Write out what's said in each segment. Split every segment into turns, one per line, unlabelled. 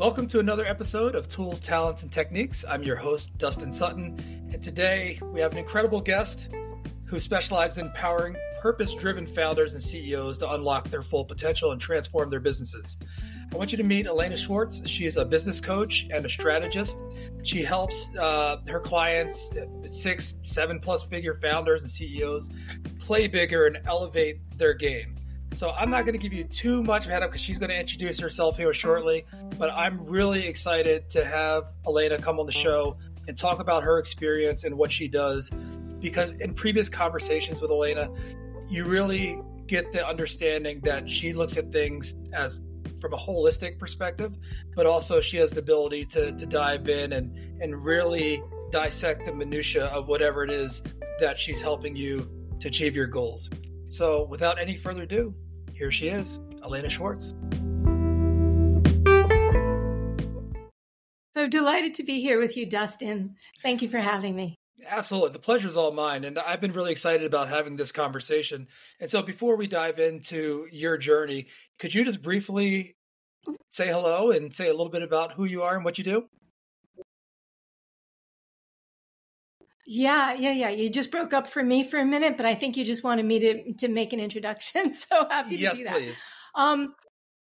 Welcome to another episode of Tools, Talents, and Techniques. I'm your host, Dustin Sutton, and today we have an incredible guest who specializes in empowering purpose driven founders and CEOs to unlock their full potential and transform their businesses. I want you to meet Alaina Schwartz. She is a business coach and a strategist. She helps uh, her clients, six, seven plus figure founders and CEOs, play bigger and elevate their game. So I'm not going to give you too much of head up because she's going to introduce herself here shortly. But I'm really excited to have Alaina come on the show and talk about her experience and what she does. Because in previous conversations with Alaina, you really get the understanding that she looks at things as from a holistic perspective, but also she has the ability to, to dive in and, and really dissect the minutia of whatever it is that she's helping you to achieve your goals. So, without any further ado, here she is, Alaina Schwartz.
So delighted to be here with you, Dustin. Thank you for having me.
Absolutely. The pleasure is all mine. And I've been really excited about having this conversation. And so before we dive into your journey, could you just briefly say hello and say a little bit about who you are and what you do?
Yeah, yeah, yeah. You just broke up for me for a minute, but I think you just wanted me to to make an introduction. So happy to
yes,
do that.
Please.
Um,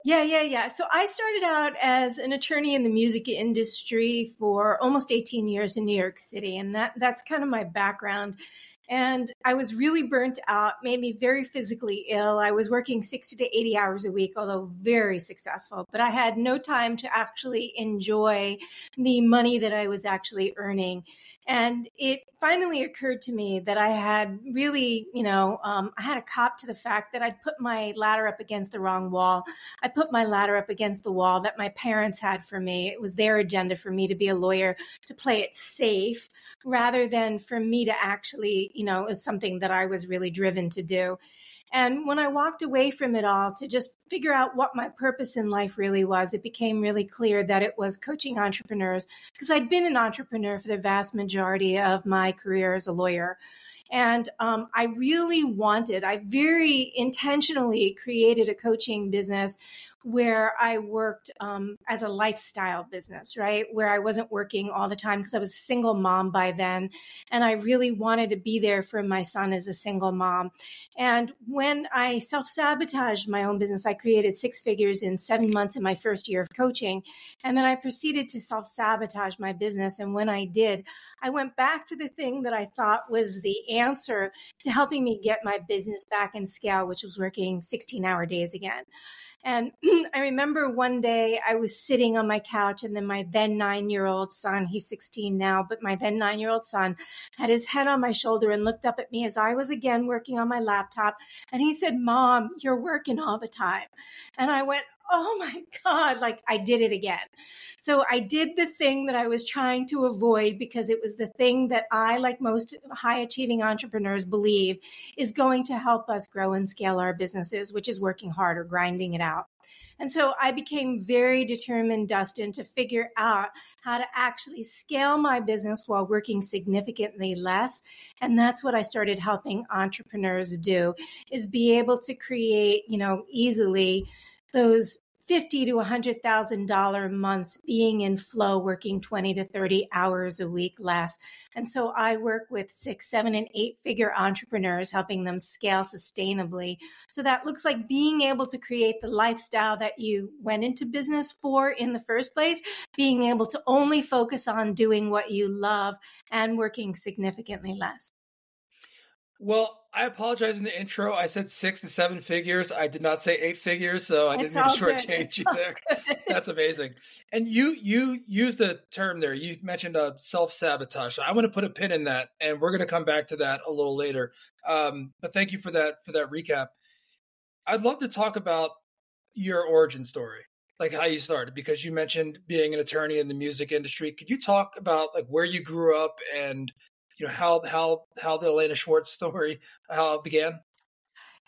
yeah, yeah, yeah. So I started out as an attorney in the music industry for almost 18 years in New York City, and that that's kind of my background. And I was really burnt out, made me very physically ill. I was working 60 to 80 hours a week, although very successful, but I had no time to actually enjoy the money that I was actually earning. And it finally occurred to me that I had really, you know, um, I had a cop to the fact that I'd put my ladder up against the wrong wall. I put my ladder up against the wall that my parents had for me. It was their agenda for me to be a lawyer, to play it safe, rather than for me to actually, you know, it was something that I was really driven to do. And when I walked away from it all to just figure out what my purpose in life really was, it became really clear that it was coaching entrepreneurs because I'd been an entrepreneur for the vast majority of my career as a lawyer. And um, I really wanted, I very intentionally created a coaching business where I worked um, as a lifestyle business, right? Where I wasn't working all the time because I was a single mom by then. And I really wanted to be there for my son as a single mom. And when I self sabotaged my own business, I created six figures in seven months in my first year of coaching. And then I proceeded to self sabotage my business. And when I did, I went back to the thing that I thought was the answer to helping me get my business back in scale, which was working 16 hour days again. And I remember one day I was sitting on my couch, and then my then nine year old son, he's 16 now, but my then nine year old son had his head on my shoulder and looked up at me as I was again working on my laptop. And he said, Mom, you're working all the time. And I went, oh my God, like I did it again. So I did the thing that I was trying to avoid because it was the thing that I, like most high achieving entrepreneurs, believe is going to help us grow and scale our businesses, which is working hard or grinding it out. And so I became very determined, Dustin, to figure out how to actually scale my business while working significantly less. And that's what I started helping entrepreneurs do is be able to create, you know, easily those fifty to hundred thousand dollar months being in flow, working twenty to thirty hours a week less. And so I work with six, seven, and eight figure entrepreneurs, helping them scale sustainably. So that looks like being able to create the lifestyle that you went into business for in the first place, being able to only focus on doing what you love and working significantly less.
Well, I apologize in the intro. I said six to seven figures. I did not say eight figures, so I
it's
didn't mean to shortchange you there. That's amazing. And you you used the term there. You mentioned a uh, self sabotage. So I want to put a pin in that, and we're going to come back to that a little later. Um, but thank you for that for that recap. I'd love to talk about your origin story, like how you started, because you mentioned being an attorney in the music industry. Could you talk about like where you grew up and you know how how how the Alaina Schwartz story how it began?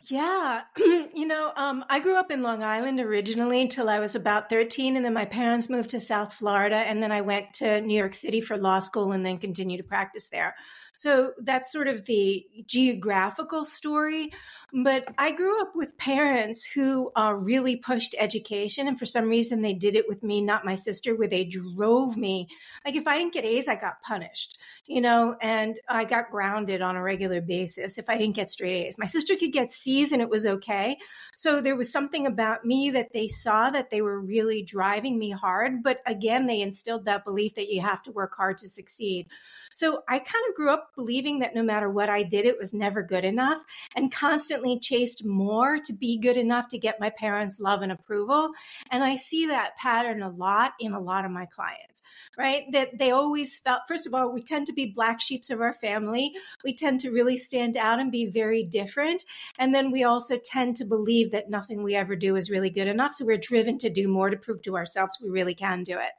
Yeah, you know, um, I grew up in Long Island originally until I was about 13, and then my parents moved to South Florida, and then I went to New York City for law school and then continued to practice there. So that's sort of the geographical story. But I grew up with parents who uh, really pushed education. And for some reason, they did it with me, not my sister, where they drove me. Like if I didn't get A's, I got punished, you know, and I got grounded on a regular basis if I didn't get straight A's. My sister could get C's and it was okay. So there was something about me that they saw that they were really driving me hard. But again, they instilled that belief that you have to work hard to succeed. So I kind of grew up believing that no matter what I did, it was never good enough and constantly chased more to be good enough to get my parents' love and approval. And I see that pattern a lot in a lot of my clients, right? That they always felt, first of all, we tend to be black sheeps of our family. We tend to really stand out and be very different. And then we also tend to believe that nothing we ever do is really good enough. So we're driven to do more to prove to ourselves we really can do it.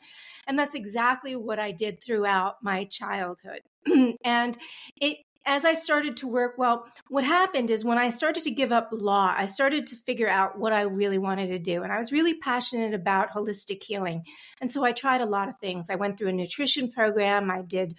And that's exactly what I did throughout my childhood. and it, as I started to work, well, what happened is when I started to give up law, I started to figure out what I really wanted to do. And I was really passionate about holistic healing. And so I tried a lot of things. I went through a nutrition program. I did,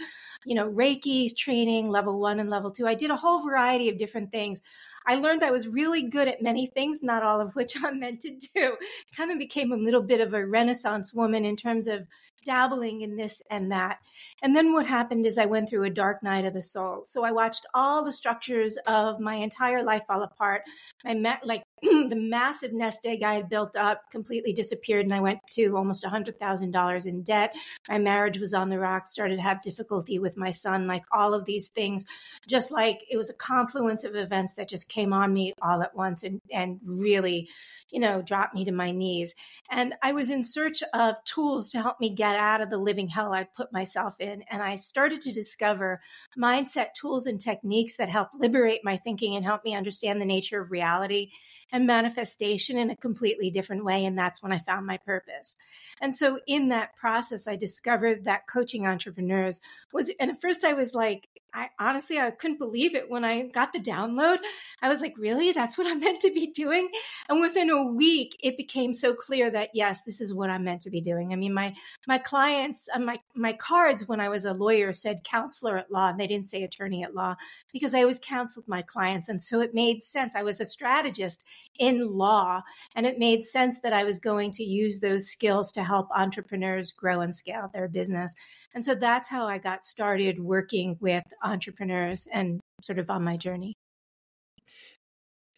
you know, Reiki training, level one and level two. I did a whole variety of different things. I learned I was really good at many things, not all of which I'm meant to do. Kind of became a little bit of a renaissance woman in terms of dabbling in this and that. And then what happened is I went through a dark night of the soul. So I watched all the structures of my entire life fall apart. I met like the massive nest egg I had built up completely disappeared, and I went to almost $100,000 in debt. My marriage was on the rocks, started to have difficulty with my son, like all of these things, just like it was a confluence of events that just came on me all at once and, and really you know, dropped me to my knees. And I was in search of tools to help me get out of the living hell I'd put myself in. And I started to discover mindset tools and techniques that help liberate my thinking and help me understand the nature of reality and manifestation in a completely different way. And that's when I found my purpose. And so in that process, I discovered that coaching entrepreneurs was, and at first I was like, I honestly, I couldn't believe it when I got the download. I was like, really? That's what I'm meant to be doing? And within a week, it became so clear that yes, this is what I'm meant to be doing. I mean, my, my clients, uh, my, my cards when I was a lawyer said counselor at law, and they didn't say attorney at law because I always counseled my clients. And so it made sense. I was a strategist in law, and it made sense that I was going to use those skills to help entrepreneurs grow and scale their business. And so that's how I got started working with entrepreneurs and sort of on my journey.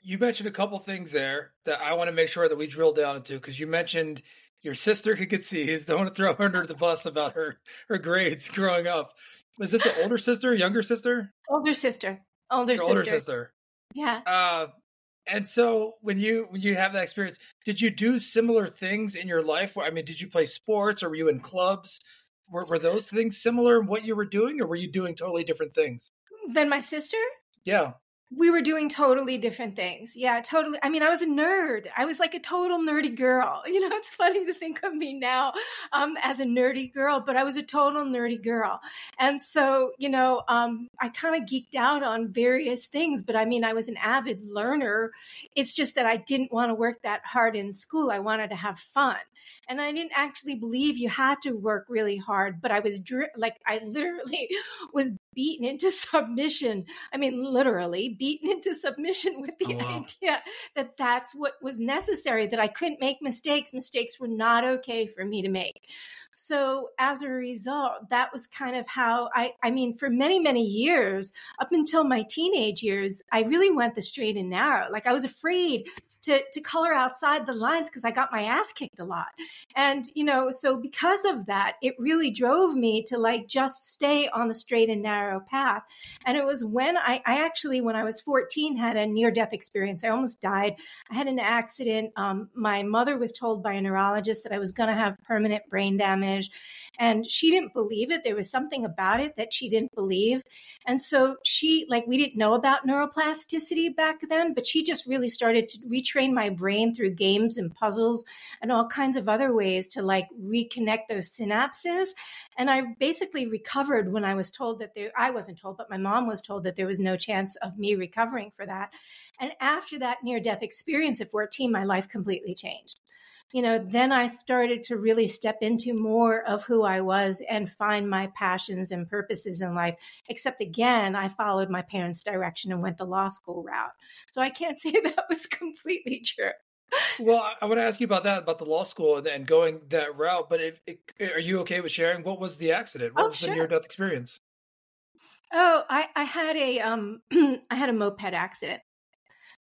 You mentioned a couple things there that I want to make sure that we drill down into because you mentioned your sister who could see. Don't want to throw her under the bus about her her grades growing up. Was this an older sister, younger sister?
Older sister. Older sister.
Older sister.
Yeah.
Uh, and so when you when you have that experience, did you do similar things in your life? I mean, did you play sports or were you in clubs? Were, were those things similar in what you were doing, or were you doing totally different things?
Than my sister?
Yeah
we were doing totally different things. Yeah, totally. I mean, I was a nerd. I was like a total nerdy girl. You know, it's funny to think of me now um, as a nerdy girl, but I was a total nerdy girl. And so, you know, um, I kind of geeked out on various things, but I mean, I was an avid learner. It's just that I didn't want to work that hard in school. I wanted to have fun. And I didn't actually believe you had to work really hard, but I was dri- like, I literally was beaten into submission. I mean, literally beaten into submission with the oh, wow. idea that that's what was necessary, that I couldn't make mistakes. Mistakes were not okay for me to make. So as a result, that was kind of how I, I mean, for many, many years, up until my teenage years, I really went the straight and narrow. Like I was afraid to, to color outside the lines because I got my ass kicked a lot. And, you know, so because of that, it really drove me to like just stay on the straight and narrow path. And it was when I, I actually, when I was 14, had a near death experience. I almost died. I had an accident. Um, my mother was told by a neurologist that I was going to have permanent brain damage. And she didn't believe it. There was something about it that she didn't believe. And so she, like, we didn't know about neuroplasticity back then, but she just really started to retrain my brain through games and puzzles and all kinds of other ways to like reconnect those synapses. And I basically recovered when I was told that there, I wasn't told, but my mom was told that there was no chance of me recovering for that. And after that near death experience at 14, my life completely changed. You know, then I started to really step into more of who I was and find my passions and purposes in life. Except again, I followed my parents' direction and went the law school route. So I can't say that was completely true.
Well, I want to ask you about that, about the law school and, and going that route. But if, if, are you okay with sharing what was the accident? What
oh,
was
sure.
the near death experience?
Oh, I, I had a um I had a moped accident.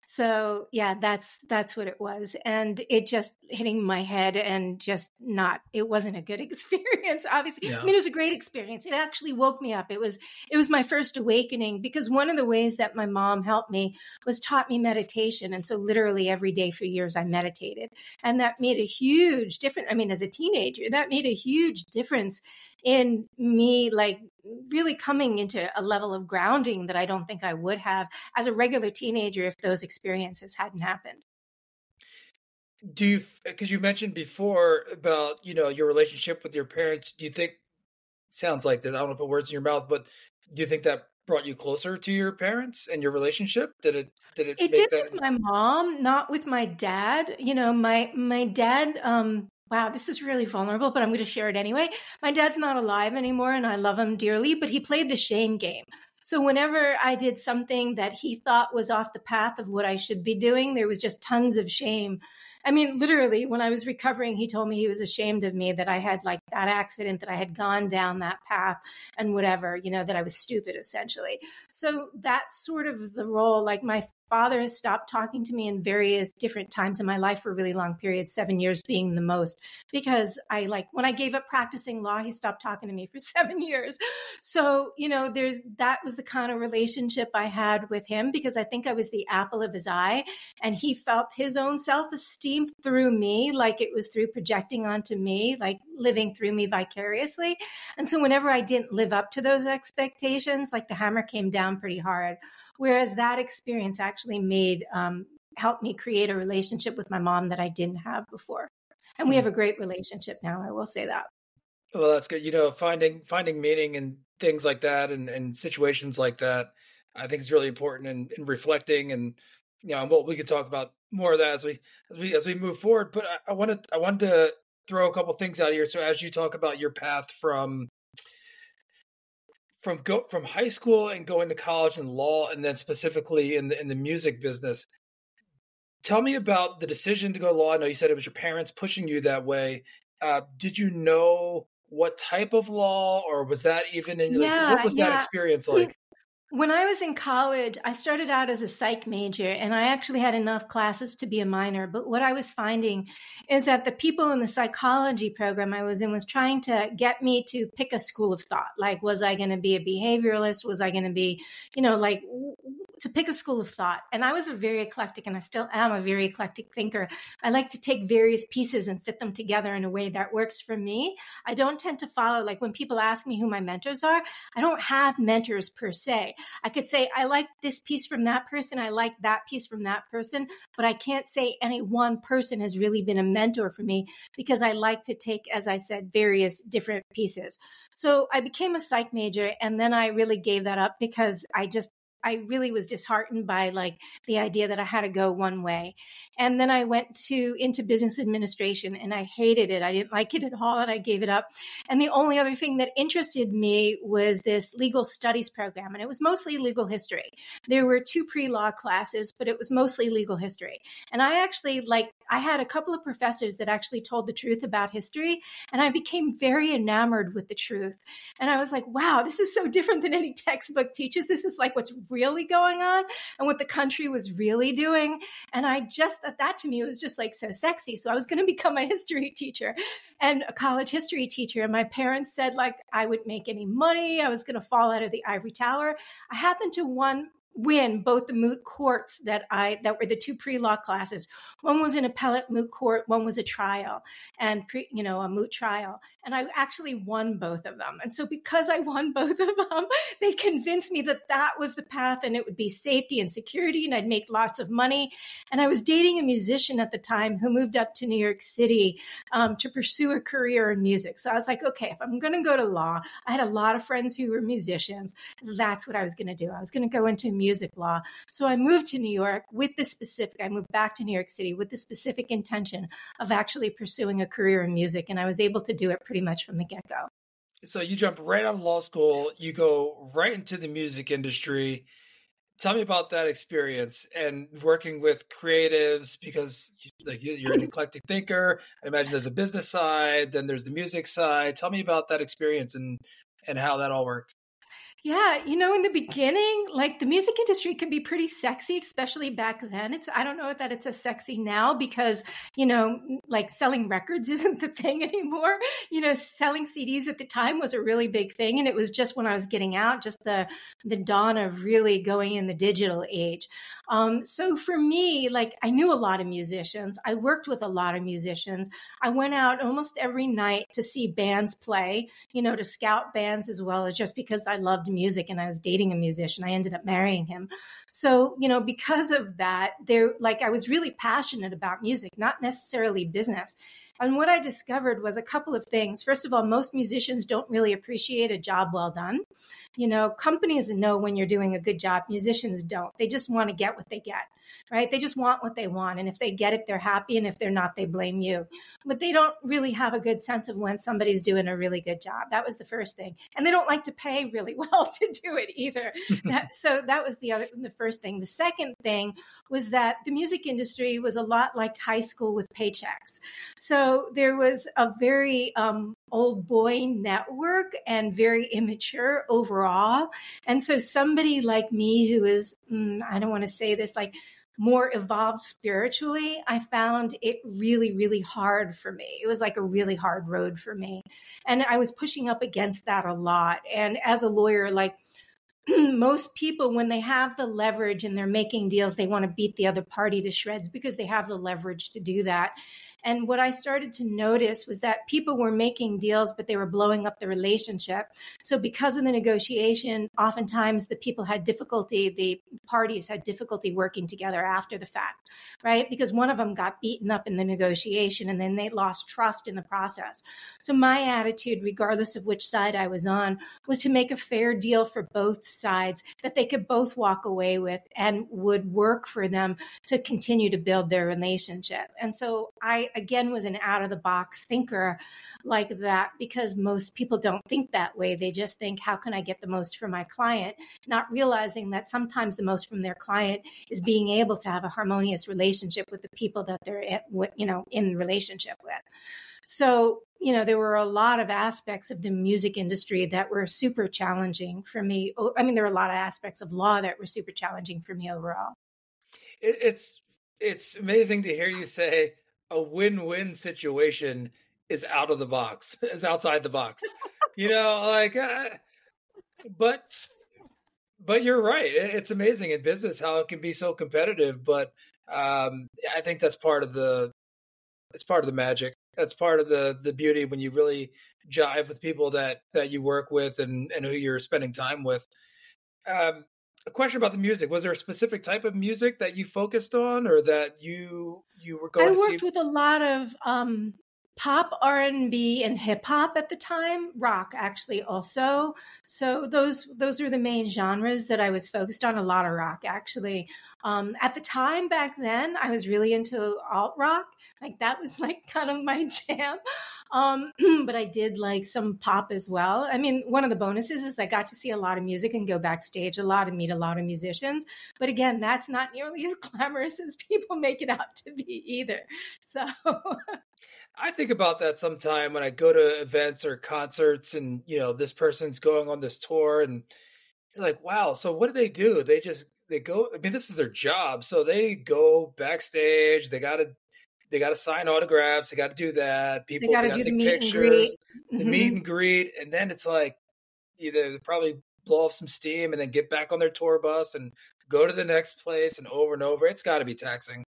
So yeah, that's that's what it was, and it just hitting my head and just not. It wasn't a good experience. Obviously, yeah. I mean, it was a great experience. It actually woke me up. It was it was my first awakening because one of the ways that my mom helped me was taught me meditation, and so literally every day for years I meditated, and that made a huge difference. I mean, as a teenager, that made a huge difference in me like really coming into a level of grounding that I don't think I would have as a regular teenager if those experiences hadn't happened.
Do you, because you mentioned before about, you know, your relationship with your parents, do you think, sounds like that, I don't want to put words in your mouth, but do you think that brought you closer to your parents and your relationship? Did it, did it,
it did that... with my mom, not with my dad. You know, my, my dad, um, wow, this is really vulnerable, but I'm going to share it anyway. My dad's not alive anymore and I love him dearly, but he played the shame game. So whenever I did something that he thought was off the path of what I should be doing, there was just tons of shame I mean, literally, when I was recovering, he told me he was ashamed of me that I had like that accident, that I had gone down that path and whatever, you know, that I was stupid essentially. So that's sort of the role. Like my father has stopped talking to me in various different times in my life for really long periods, seven years being the most, because I like when I gave up practicing law, he stopped talking to me for seven years. So, you know, there's that was the kind of relationship I had with him because I think I was the apple of his eye and he felt his own self esteem through me, like it was through projecting onto me, like living through me vicariously. And so whenever I didn't live up to those expectations, like the hammer came down pretty hard. Whereas that experience actually made, um, helped me create a relationship with my mom that I didn't have before. And we have a great relationship now, I will say that.
Well, that's good. You know, finding finding meaning in things like that and, and situations like that, I think is really important and, and reflecting and you know, what we could talk about more of that as we as we as we move forward. But I, I wanted I wanted to throw a couple things out here. So as you talk about your path from from go from high school and going to college and law, and then specifically in the in the music business, tell me about the decision to go to law. I know you said it was your parents pushing you that way. Uh, did you know what type of law, or was that even in? Like,
yeah,
what was
yeah.
that experience like?
When I was in college, I started out as a psych major and I actually had enough classes to be a minor. But what I was finding is that the people in the psychology program I was in was trying to get me to pick a school of thought. Like, was I going to be a behavioralist? Was I going to be, you know, like to pick a school of thought. And I was a very eclectic, and I still am a very eclectic thinker. I like to take various pieces and fit them together in a way that works for me. I don't tend to follow, like when people ask me who my mentors are, I don't have mentors per se. I could say, I like this piece from that person, I like that piece from that person, but I can't say any one person has really been a mentor for me because I like to take, as I said, various different pieces. So I became a psych major and then I really gave that up because I just I really was disheartened by like the idea that I had to go one way. And then I went to into business administration and I hated it. I didn't like it at all and I gave it up. And the only other thing that interested me was this legal studies program and it was mostly legal history. There were two pre-law classes, but it was mostly legal history. And I actually like I had a couple of professors that actually told the truth about history and I became very enamored with the truth. And I was like, wow, this is so different than any textbook teaches. This is like what's really going on and what the country was really doing. And I just thought that to me was just like so sexy. So I was going to become a history teacher and a college history teacher. And my parents said like I wouldn't make any money. I was going to fall out of the ivory tower. I happened to one win both the moot courts that I that were the two pre-law classes. One was an appellate moot court, one was a trial and pre, you know a moot trial. And I actually won both of them. And so because I won both of them, they convinced me that that was the path and it would be safety and security and I'd make lots of money. And I was dating a musician at the time who moved up to New York City um, to pursue a career in music. So I was like, okay, if I'm going to go to law, I had a lot of friends who were musicians. That's what I was going to do. I was going to go into music law. So I moved to New York with the specific, I moved back to New York City with the specific intention of actually pursuing a career in music. And I was able to do it pretty much from the get go.
So you jump right out of law school, you go right into the music industry. Tell me about that experience and working with creatives because like you're an eclectic thinker. I imagine there's a business side, then there's the music side. Tell me about that experience and and how that all worked.
Yeah, you know, in the beginning, like the music industry can be pretty sexy, especially back then. It's I don't know that it's as sexy now because, you know, like selling records isn't the thing anymore. You know, selling CDs at the time was a really big thing and it was just when I was getting out, just the the dawn of really going in the digital age. Um, so for me, like I knew a lot of musicians. I worked with a lot of musicians. I went out almost every night to see bands play, you know, to scout bands as well as just because I loved music and I was dating a musician. I ended up marrying him. So, you know, because of that, there like I was really passionate about music, not necessarily business. And what I discovered was a couple of things. First of all, most musicians don't really appreciate a job well done. You know, companies know when you're doing a good job, musicians don't. They just want to get what they get, right? They just want what they want. And if they get it, they're happy. And if they're not, they blame you. But they don't really have a good sense of when somebody's doing a really good job. That was the first thing. And they don't like to pay really well to do it either. that, so that was the other, the first thing. The second thing was that the music industry was a lot like high school with paychecks. So there was a very um, old boy network and very immature overall. And so somebody like me who is, mm, I don't want to say this, like more evolved spiritually, I found it really, really hard for me. It was like a really hard road for me. And I was pushing up against that a lot. And as a lawyer, like, most people, when they have the leverage and they're making deals, they want to beat the other party to shreds because they have the leverage to do that. And what I started to notice was that people were making deals, but they were blowing up the relationship. So, because of the negotiation, oftentimes the people had difficulty, the parties had difficulty working together after the fact, right? Because one of them got beaten up in the negotiation and then they lost trust in the process. So, my attitude, regardless of which side I was on, was to make a fair deal for both sides that they could both walk away with and would work for them to continue to build their relationship. And so, I again was an out of the box thinker like that because most people don't think that way. They just think, how can I get the most from my client? Not realizing that sometimes the most from their client is being able to have a harmonious relationship with the people that they're, you know, in relationship with. So, you know, there were a lot of aspects of the music industry that were super challenging for me. I mean, there were a lot of aspects of law that were super challenging for me overall.
It's it's amazing to hear you say a win-win situation is out of the box, is outside the box. you know, like, uh, but but you're right. It's amazing in business how it can be so competitive. But um, I think that's part of the it's part of the magic. That's part of the the beauty when you really jive with people that that you work with and and who you're spending time with. Um, a question about the music. Was there a specific type of music that you focused on, or that you you were going? To?
I worked
see?
with a lot of um, pop, R and B, and hip hop at the time. Rock, actually, also. So those those are the main genres that I was focused on. A lot of rock, actually. Um, at the time back then, I was really into alt rock. Like that was like kind of my jam. Um, but I did like some pop as well. I mean, one of the bonuses is I got to see a lot of music and go backstage a lot and meet a lot of musicians. But again, that's not nearly as glamorous as people make it out to be either. So
I think about that sometime when I go to events or concerts and, you know, this person's going on this tour and you're like, wow, so what do they do? They just they go I mean, this is their job. So they go backstage, they gotta they got to sign autographs. They got to do that. People got to take the pictures, the mm-hmm. meet and greet, and then it's like either they probably blow off some steam and then get back on their tour bus and go to the next place and over and over. It's got to be taxing.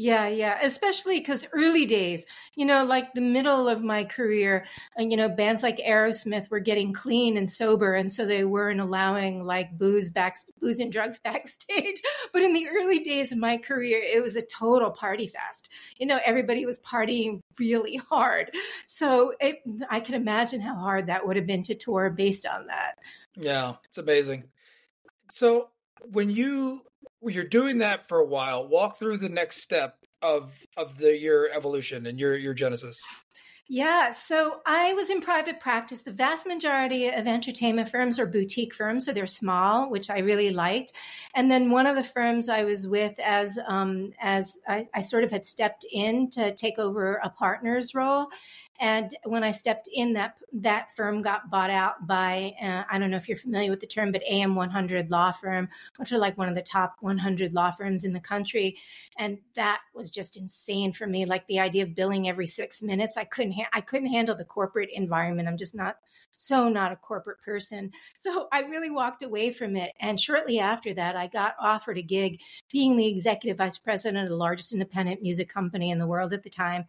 Yeah, yeah, especially because early days, you know, like the middle of my career, and you know, bands like Aerosmith were getting clean and sober, and so they weren't allowing like booze back, booze and drugs backstage. But in the early days of my career, it was a total party fest. You know, everybody was partying really hard, so it, I can imagine how hard that would have been to tour based on that.
Yeah, it's amazing. So when you you're doing that for a while, walk through the next step of of the your evolution and your your genesis.
Yeah, so I was in private practice. The vast majority of entertainment firms are boutique firms, so they're small, which I really liked. And then one of the firms I was with, as um, as I, I sort of had stepped in to take over a partner's role, and when I stepped in, that that firm got bought out by uh, I don't know if you're familiar with the term, but AM 100 law firm, which are like one of the top 100 law firms in the country, and that was just insane for me. Like the idea of billing every six minutes, I couldn't ha- I couldn't handle the corporate environment. I'm just not so not a corporate person. So I really walked away from it. And shortly after that, I got offered a gig being the executive vice president of the largest independent music company in the world at the time.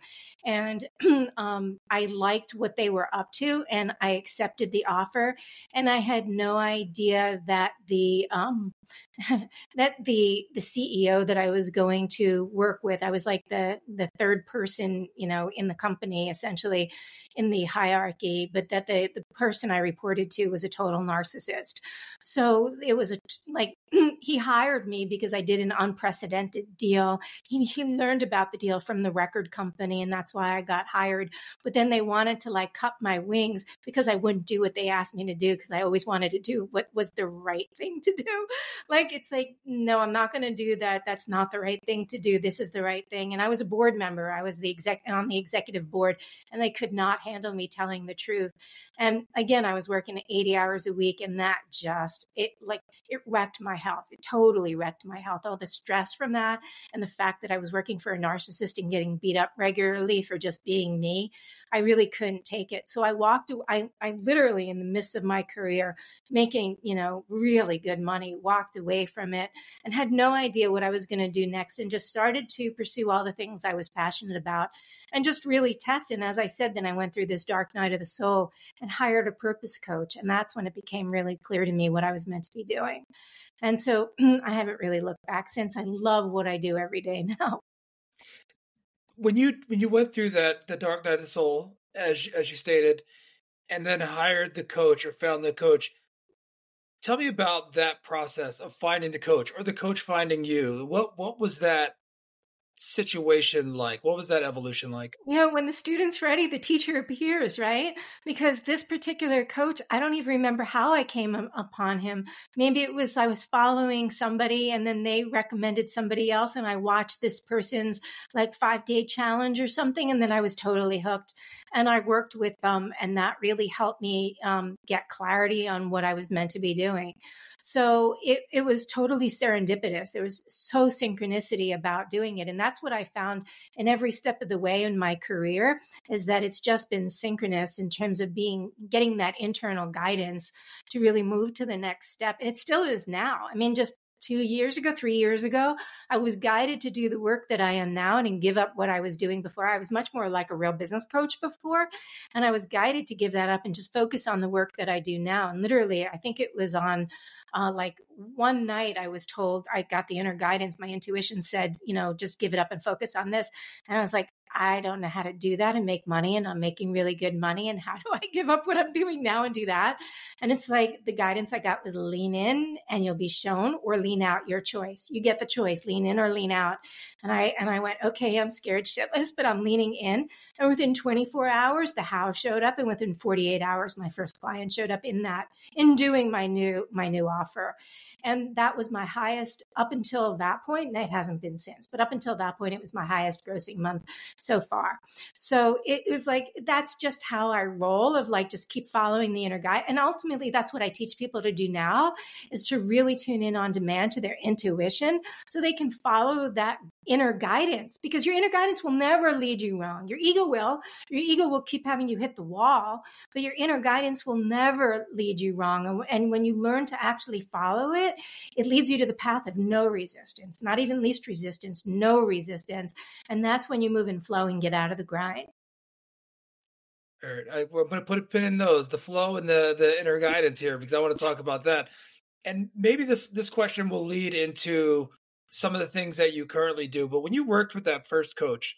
And um, I liked what they were up to and I accepted the offer. And I had no idea that the, um, that the the CEO that I was going to work with, I was like the the third person, you know, in the company essentially in the hierarchy, but that the the person I reported to was a total narcissist. So it was a like he hired me because I did an unprecedented deal. He, he learned about the deal from the record company, and that's why I got hired. But then they wanted to like cut my wings because I wouldn't do what they asked me to do because I always wanted to do what was the right thing to do. Like it's like, no, I'm not going to do that. That's not the right thing to do. This is the right thing. And I was a board member. I was the exec on the executive board, and they could not handle me telling the truth. And again, I was working 80 hours a week, and that just it like it wrecked my health. It totally wrecked my health. All the stress from that, and the fact that I was working for a narcissist and getting beat up regularly for just being me. I really couldn't take it. So I walked, I, I literally, in the midst of my career, making, you know, really good money, walked away from it and had no idea what I was going to do next and just started to pursue all the things I was passionate about and just really test. And as I said, then I went through this dark night of the soul and hired a purpose coach. And that's when it became really clear to me what I was meant to be doing. And so I haven't really looked back since. I love what I do every day now
when you when you went through that the dark night of the soul as as you stated and then hired the coach or found the coach tell me about that process of finding the coach or the coach finding you what what was that situation like? What was that evolution like?
You know, when the student's ready, the teacher appears, right? Because this particular coach, I don't even remember how I came upon him. Maybe it was I was following somebody and then they recommended somebody else and I watched this person's like five day challenge or something. And then I was totally hooked and I worked with them and that really helped me um, get clarity on what I was meant to be doing. So it, it was totally serendipitous. There was so synchronicity about doing it. And that's what I found in every step of the way in my career is that it's just been synchronous in terms of being getting that internal guidance to really move to the next step. And it still is now. I mean, just two years ago, three years ago, I was guided to do the work that I am now and give up what I was doing before. I was much more like a real business coach before. And I was guided to give that up and just focus on the work that I do now. And literally, I think it was on uh, like one night I was told I got the inner guidance. My intuition said, you know, just give it up and focus on this. And I was like, I don't know how to do that and make money, and I'm making really good money. And how do I give up what I'm doing now and do that? And it's like the guidance I got was lean in and you'll be shown, or lean out, your choice. You get the choice, lean in or lean out. And I and I went, okay, I'm scared shitless, but I'm leaning in. And within 24 hours, the how showed up, and within 48 hours, my first client showed up in that in doing my new my new offer. And that was my highest up until that point. And it hasn't been since, but up until that point, it was my highest grossing month so far. So it was like, that's just how I roll of like, just keep following the inner guide. And ultimately, that's what I teach people to do now is to really tune in on demand to their intuition so they can follow that inner guidance because your inner guidance will never lead you wrong. Your ego will. Your ego will keep having you hit the wall, but your inner guidance will never lead you wrong. And when you learn to actually follow it, it leads you to the path of no resistance, not even least resistance, no resistance. And that's when you move in flow and get out of the grind.
All right, I, am going to put a pin in those, the flow and the the inner guidance here, because I want to talk about that. And maybe this this question will lead into some of the things that you currently do. But when you worked with that first coach,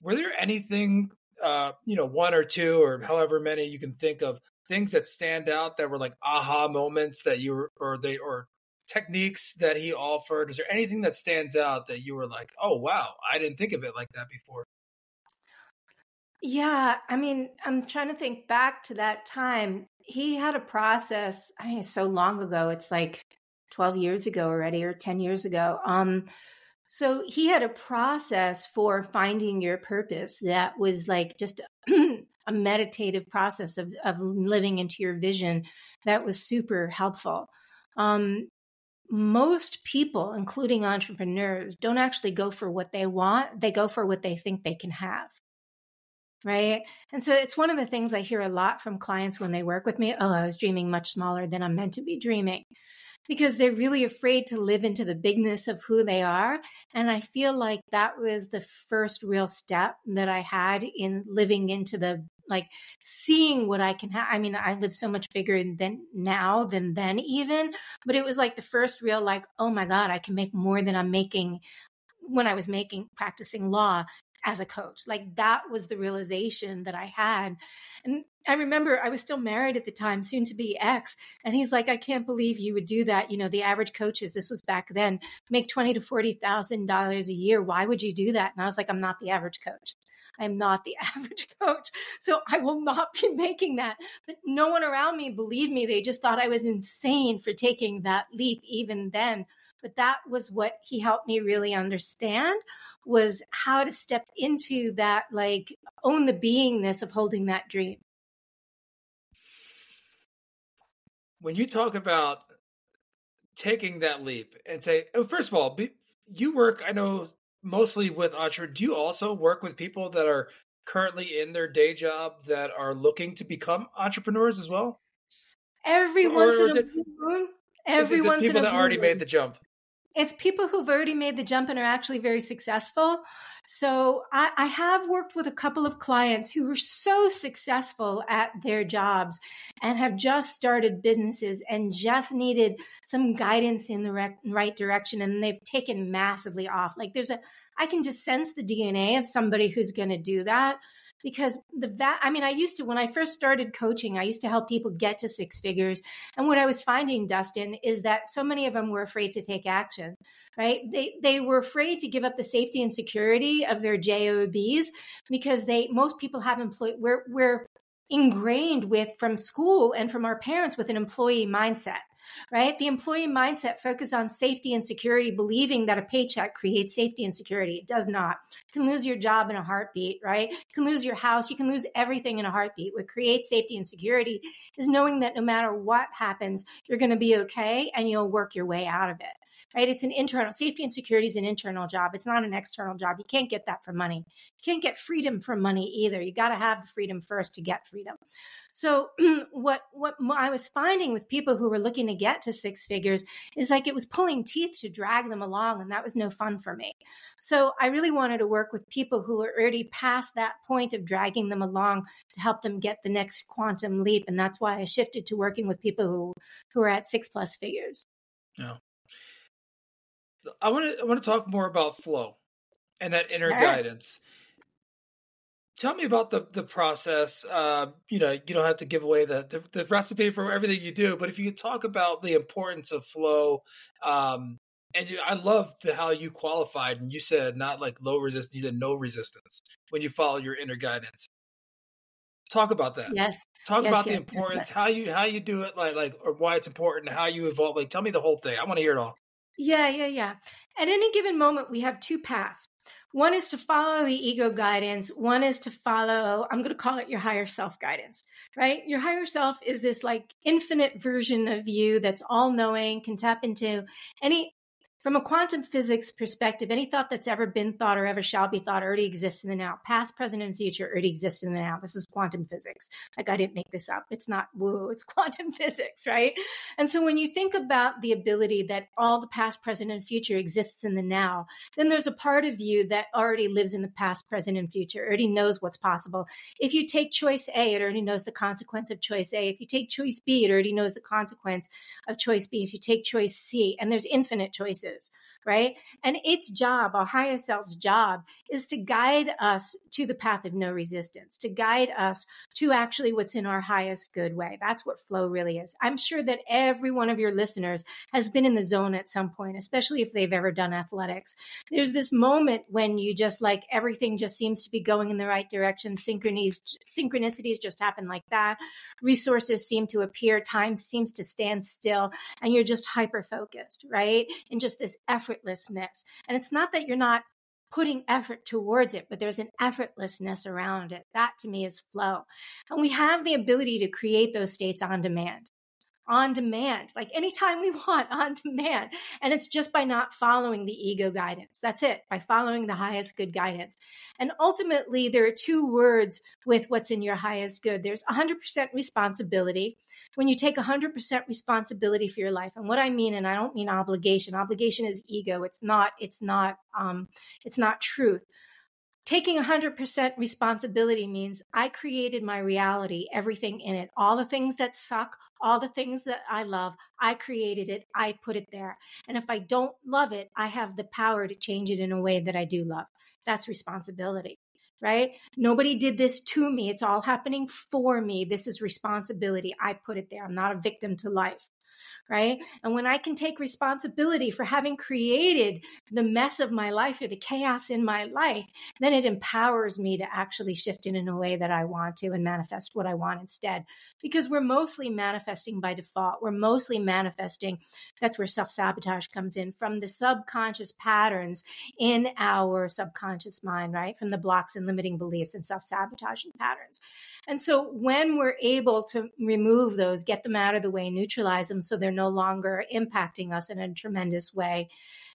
were there anything, uh, you know, one or two or however many you can think of things that stand out that were like aha moments that you were, or they, or techniques that he offered? Is there anything that stands out that you were like, oh, wow, I didn't think of it like that before?
Yeah, I mean, I'm trying to think back to that time. He had a process, I mean, so long ago, it's like 12 years ago already or 10 years ago. Um, so he had a process for finding your purpose that was like just a meditative process of, of living into your vision that was super helpful. Um, most people, including entrepreneurs, don't actually go for what they want, they go for what they think they can have. Right. And so it's one of the things I hear a lot from clients when they work with me. Oh, I was dreaming much smaller than I'm meant to be dreaming because they're really afraid to live into the bigness of who they are. And I feel like that was the first real step that I had in living into the like seeing what I can have. I mean, I live so much bigger than now than then even, but it was like the first real like, oh my God, I can make more than I'm making when I was making practicing law as a coach. Like that was the realization that I had. And I remember I was still married at the time, soon to be ex. And he's like, I can't believe you would do that. You know, the average coaches, this was back then, make twenty to forty thousand dollars a year. Why would you do that? And I was like, I'm not the average coach. I'm not the average coach. So I will not be making that. But no one around me believed me. They just thought I was insane for taking that leap even then. But that was what he helped me really understand was how to step into that, like own the beingness of holding that dream.
When you talk about taking that leap and say, oh, first of all, you work, I know mostly with Usher. Do you also work with people that are currently in their day job that are looking to become entrepreneurs as well?
Every or once in a blue moon. Every once
people that already made the jump
it's people who've already made the jump and are actually very successful. So I, I, have worked with a couple of clients who were so successful at their jobs and have just started businesses and just needed some guidance in the rec- right direction. And they've taken massively off. Like there's a, I can just sense the DNA of somebody who's going to do that because the va- I mean, I used to when I first started coaching, I used to help people get to six figures, and what I was finding, Dustin, is that so many of them were afraid to take action. Right? They they were afraid to give up the safety and security of their jobs because they most people have employed we're we're ingrained with from school and from our parents with an employee mindset right? The employee mindset focus on safety and security, believing that a paycheck creates safety and security. It does not. You can lose your job in a heartbeat, right? You can lose your house. You can lose everything in a heartbeat. What creates safety and security is knowing that no matter what happens, you're going to be okay and you'll work your way out of it right? It's an internal safety and security is an internal job. It's not an external job. You can't get that for money. You can't get freedom from money either. You got to have the freedom first to get freedom. So what what I was finding with people who were looking to get to six figures is like it was pulling teeth to drag them along, and that was no fun for me. So I really wanted to work with people who were already past that point of dragging them along to help them get the next quantum leap, and that's why I shifted to working with people who who are at six plus figures.
Yeah. I want to I want to talk more about flow and that inner sure. guidance. Tell me about the the process. Uh, you know, you don't have to give away the, the, the recipe for everything you do, but if you could talk about the importance of flow, um, and you, I love the, how you qualified and you said not like low resistance, you said no resistance when you follow your inner guidance. Talk about that.
Yes.
Talk
yes,
about
yes,
the importance, yes, how you how you do it, like like or why it's important, how you evolve. Like, tell me the whole thing. I want to hear it all.
Yeah, yeah, yeah. At any given moment, we have two paths. One is to follow the ego guidance. One is to follow, I'm going to call it your higher self guidance, right? Your higher self is this like infinite version of you that's all knowing, can tap into any from a quantum physics perspective, any thought that's ever been thought or ever shall be thought already exists in the now. Past, present, and future already exist in the now. This is quantum physics. Like I didn't make this up. It's not woo, it's quantum physics, right? And so when you think about the ability that all the past, present, and future exists in the now, then there's a part of you that already lives in the past, present, and future, already knows what's possible. If you take choice A, it already knows the consequence of choice A. If you take choice B, it already knows the consequence of choice B. If you take choice C, and there's infinite choices is right? And its job, our higher self's job, is to guide us to the path of no resistance, to guide us to actually what's in our highest good way. That's what flow really is. I'm sure that every one of your listeners has been in the zone at some point, especially if they've ever done athletics. There's this moment when you just like everything just seems to be going in the right direction. Synchronicities, synchronicities just happen like that. Resources seem to appear. Time seems to stand still and you're just hyper focused, right? And just this effortlessness. And it's not that you're not putting effort towards it, but there's an effortlessness around it. That to me is flow. And we have the ability to create those states on demand on demand, like anytime we want on demand. And it's just by not following the ego guidance. That's it, by following the highest good guidance. And ultimately, there are two words with what's in your highest good there's 100% responsibility. When you take 100% responsibility for your life, and what I mean, and I don't mean obligation. Obligation is ego. It's not. It's not. Um, it's not truth. Taking 100% responsibility means I created my reality, everything in it, all the things that suck, all the things that I love. I created it, I put it there. And if I don't love it, I have the power to change it in a way that I do love. That's responsibility right? Nobody did this to me. It's all happening for me. This is responsibility. I put it there. I'm not a victim to life right? And when I can take responsibility for having created the mess of my life or the chaos in my life, then it empowers me to actually shift it in a way that I want to and manifest what I want instead. Because we're mostly manifesting by default. We're mostly manifesting. That's where self sabotage comes in from the subconscious patterns in our subconscious mind, right? From the blocks and limiting beliefs and self sabotaging patterns. And so when we're able to remove those, get them out of the way, neutralize them so they're no longer impacting us in a tremendous way,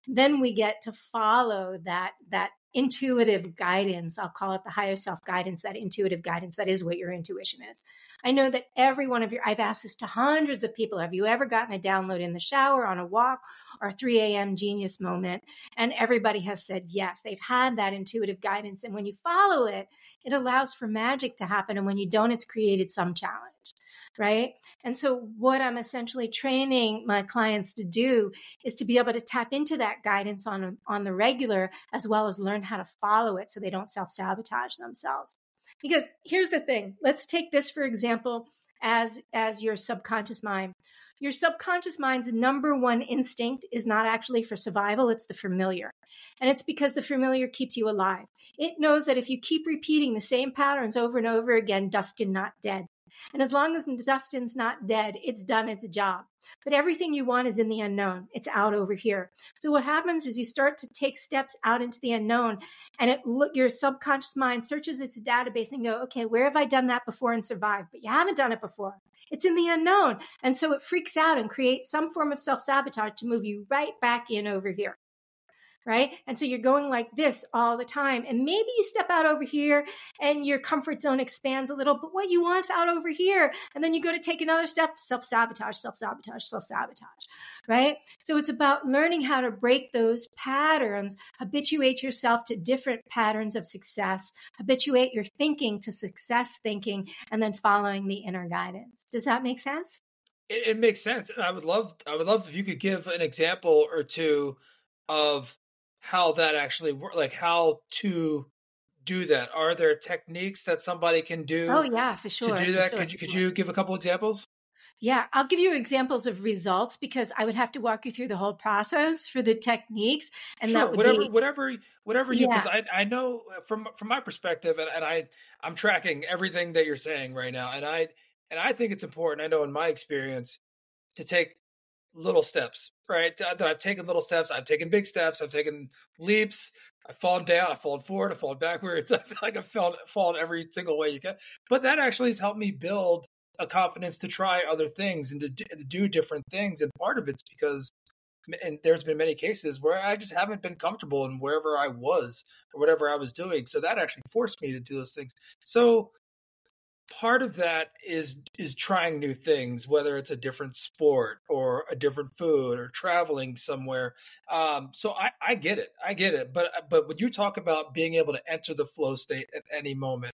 then we get to follow that that intuitive guidance. I'll call it the higher self guidance, that intuitive guidance. That is what your intuition is. I know that every one of your, I've asked this to hundreds of people. Have you ever gotten a download in the shower, on a walk, or 3 a.m. genius moment? And everybody has said yes. They've had that intuitive guidance. And when you follow it, it allows for magic to happen. And when you don't, it's created some challenge right? And so, what I'm essentially training my clients to do is to be able to tap into that guidance on on the regular, as well as learn how to follow it, so they don't self sabotage themselves. Because here's the thing: let's take this for example as as your subconscious mind. Your subconscious mind's number one instinct is not actually for survival, it's the familiar. And it's because the familiar keeps you alive. It knows that if you keep repeating the same patterns over and over again, Dustin not dead. And as long as Dustin's not dead, it's done its job. But everything you want is in the unknown. It's out over here. So what happens is you start to take steps out into the unknown and it look your subconscious mind searches its database and go, okay, where have I done that before and survived? But you haven't done it before. It's in the unknown. And so it freaks out and creates some form of self-sabotage to move you right back in over here right? And so you're going like this all the time. And maybe you step out over here and your comfort zone expands a little, but what you want's out over here. And then you go to take another step, self sabotage, self sabotage, self sabotage, right? So it's about learning how to break those patterns, habituate yourself to different patterns of success, habituate your thinking to success thinking, and then following the inner guidance. Does that make sense?
It, it makes sense. I would love, I would love if you could give an example or two of how that actually work, like how to do that. Are there techniques that somebody can do?
Oh yeah, for sure.
To do that, sure, could you could you give a couple examples?
Yeah, I'll give you examples of results because I would have to walk you through the whole process for the techniques, and
sure,
that would
whatever,
be
whatever, whatever you. Because yeah. I, I know uh, from from my perspective, and, and I, I'm tracking everything that you're saying right now, and I, and I think it's important. I know in my experience to take little steps, right? That I've taken little steps. I've taken big steps. I've taken leaps. I've fallen down. I've fallen forward. I've fallen backwards. I feel like I've fallen, fallen every single way you can. But that actually has helped me build a confidence to try other things and to do, to do different things. And part of it's because, and there's been many cases where I just haven't been comfortable in wherever I was or whatever I was doing. So that actually forced me to do those things. So part of that is is trying new things whether it's a different sport or a different food or traveling somewhere um, so I, I get it i get it but but when you talk about being able to enter the flow state at any moment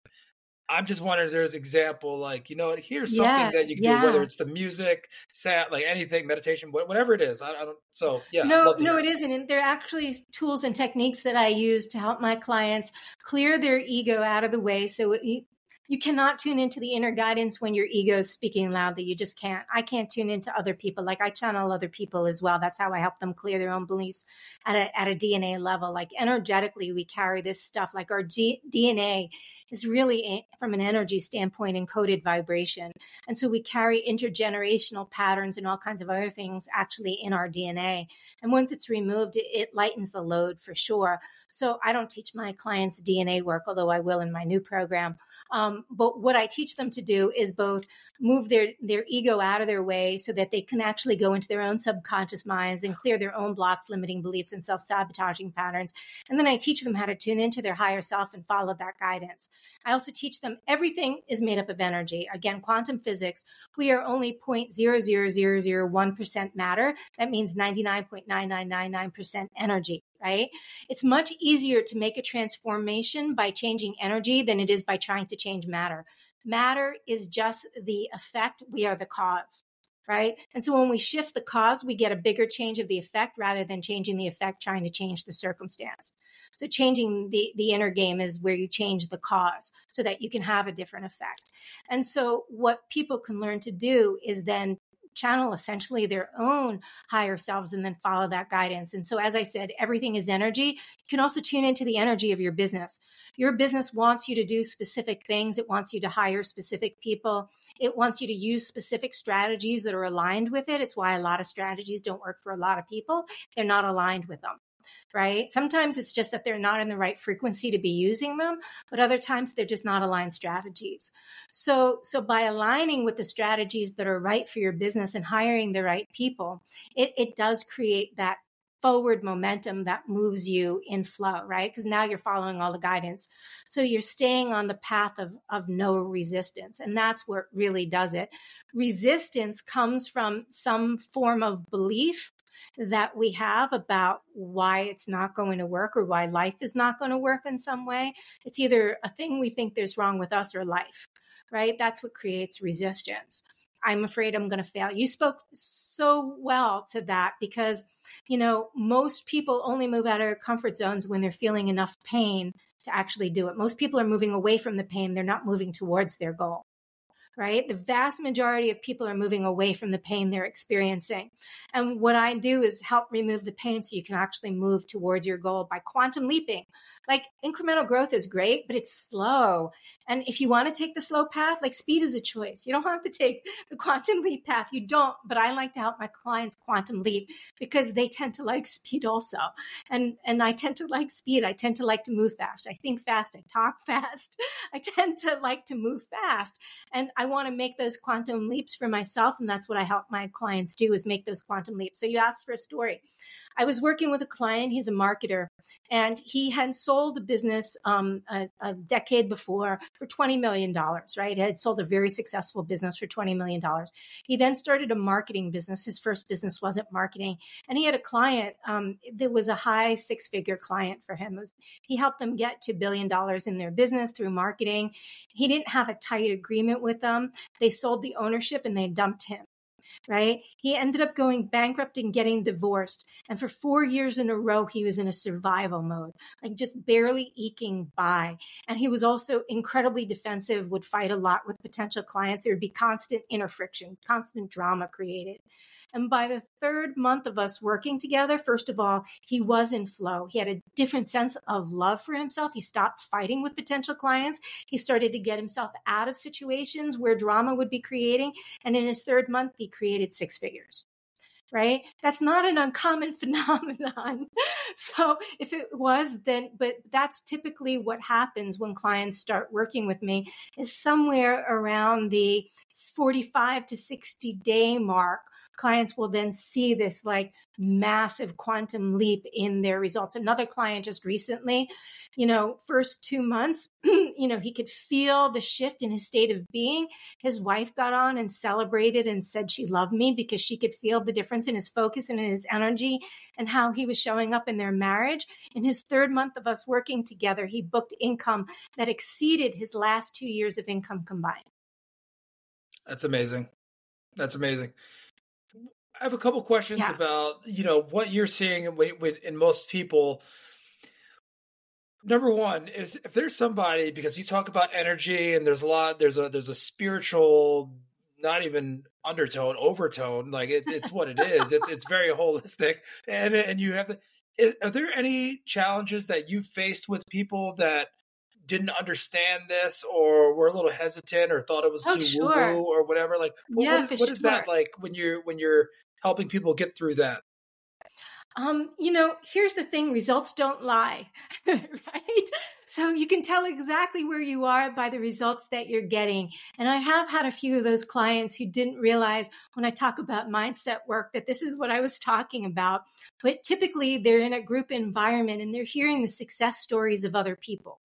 I'm just wondering if there's example like you know here's something yeah, that you can yeah. do whether it's the music, sat like anything, meditation, whatever it is. I, I don't. So yeah.
No, no, it isn't. And there are actually tools and techniques that I use to help my clients clear their ego out of the way. So it, you cannot tune into the inner guidance when your ego is speaking loudly. You just can't. I can't tune into other people. Like I channel other people as well. That's how I help them clear their own beliefs at a, at a DNA level. Like energetically, we carry this stuff. Like our G- DNA is really, from an energy standpoint, encoded vibration. And so we carry intergenerational patterns and all kinds of other things actually in our DNA. And once it's removed, it, it lightens the load for sure. So I don't teach my clients DNA work, although I will in my new program um, but what I teach them to do is both move their their ego out of their way so that they can actually go into their own subconscious minds and clear their own blocks, limiting beliefs, and self sabotaging patterns. And then I teach them how to tune into their higher self and follow that guidance. I also teach them everything is made up of energy. Again, quantum physics, we are only 0.00001% matter. That means 99.9999% energy right? It's much easier to make a transformation by changing energy than it is by trying to change matter. Matter is just the effect, we are the cause, right? And so when we shift the cause, we get a bigger change of the effect rather than changing the effect, trying to change the circumstance. So changing the, the inner game is where you change the cause so that you can have a different effect. And so what people can learn to do is then channel essentially their own higher selves and then follow that guidance. And so, as I said, everything is energy. You can also tune into the energy of your business. Your business wants you to do specific things, it wants you to hire specific people, it wants you to use specific strategies that are aligned with it. It's why a lot of strategies don't work for a lot of people, they're not aligned with them right? Sometimes it's just that they're not in the right frequency to be using them, but other times they're just not aligned strategies. So, so by aligning with the strategies that are right for your business and hiring the right people, it, it does create that forward momentum that moves you in flow, right? Because now you're following all the guidance. So you're staying on the path of, of no resistance. And that's what really does it. Resistance comes from some form of belief that we have about why it's not going to work or why life is not going to work in some way. It's either a thing we think there's wrong with us or life, right? That's what creates resistance. I'm afraid I'm going to fail. You spoke so well to that because, you know, most people only move out of their comfort zones when they're feeling enough pain to actually do it. Most people are moving away from the pain, they're not moving towards their goal right? The vast majority of people are moving away from the pain they're experiencing. And what I do is help remove the pain so you can actually move towards your goal by quantum leaping. Like incremental growth is great, but it's slow. And if you want to take the slow path, like speed is a choice. You don't have to take the quantum leap path. You don't, but I like to help my clients quantum leap because they tend to like speed also. And and I tend to like speed. I tend to like to move fast. I think fast, I talk fast. I tend to like to move fast. And I want to make those quantum leaps for myself and that's what I help my clients do is make those quantum leaps. So you asked for a story. I was working with a client, he's a marketer, and he had sold a business um, a, a, decade before for $20 million, right? He had sold a very successful business for $20 million. He then started a marketing business. His first business wasn't marketing. And he had a client um, that was a high six figure client for him. Was, he helped them get to billion dollars in their business through marketing. He didn't have a tight agreement with them. They sold the ownership and they dumped him right? He ended up going bankrupt and getting divorced. And for four years in a row, he was in a survival mode, like just barely eking by. And he was also incredibly defensive, would fight a lot with potential clients. There would be constant inner friction, constant drama created. And by the third month of us working together, first of all, he was in flow. He had a different sense of love for himself. He stopped fighting with potential clients. He started to get himself out of situations where drama would be creating. And in his third month, he created six figures right? That's not an uncommon phenomenon. so if it was, then, but that's typically what happens when clients start working with me is somewhere around the 45 to 60 day mark clients will then see this like massive quantum leap in their results. Another client just recently, you know, first two months, you know, he could feel the shift in his state of being. His wife got on and celebrated and said she loved me because she could feel the difference in his focus and in his energy and how he was showing up in their marriage. In his third month of us working together, he booked income that exceeded his last two years of income combined.
That's amazing. That's amazing. I have a couple questions yeah. about you know what you're seeing in, in most people. Number one is if there's somebody because you talk about energy and there's a lot there's a there's a spiritual not even undertone overtone like it, it's what it is it's it's very holistic and and you have the, are there any challenges that you faced with people that didn't understand this or were a little hesitant or thought it was oh, too sure. woo or whatever like yeah, what, what is sure. that like when you're when you're helping people get through that
um, you know, here's the thing results don't lie, right? So you can tell exactly where you are by the results that you're getting. And I have had a few of those clients who didn't realize when I talk about mindset work that this is what I was talking about. But typically they're in a group environment and they're hearing the success stories of other people.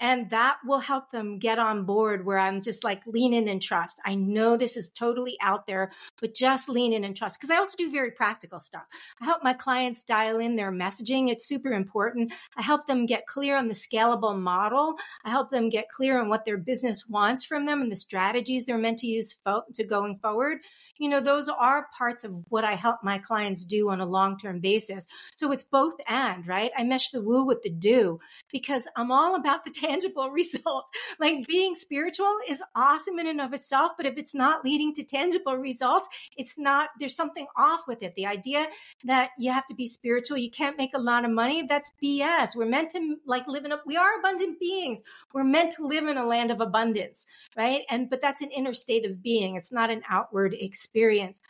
And that will help them get on board where I'm just like, lean in and trust. I know this is totally out there, but just lean in and trust. Because I also do very practical stuff. I help my clients dial in their messaging. It's super important. I help them get clear on the scalable model. I help them get clear on what their business wants from them and the strategies they're meant to use fo- to going forward you know, those are parts of what I help my clients do on a long term basis. So it's both and, right? I mesh the woo with the do because I'm all about the tangible results. Like being spiritual is awesome in and of itself, but if it's not leading to tangible results, it's not, there's something off with it. The idea that you have to be spiritual, you can't make a lot of money, that's BS. We're meant to like live in a, we are abundant beings. We're meant to live in a land of abundance, right? And, but that's an inner state of being. It's not an outward experience experience.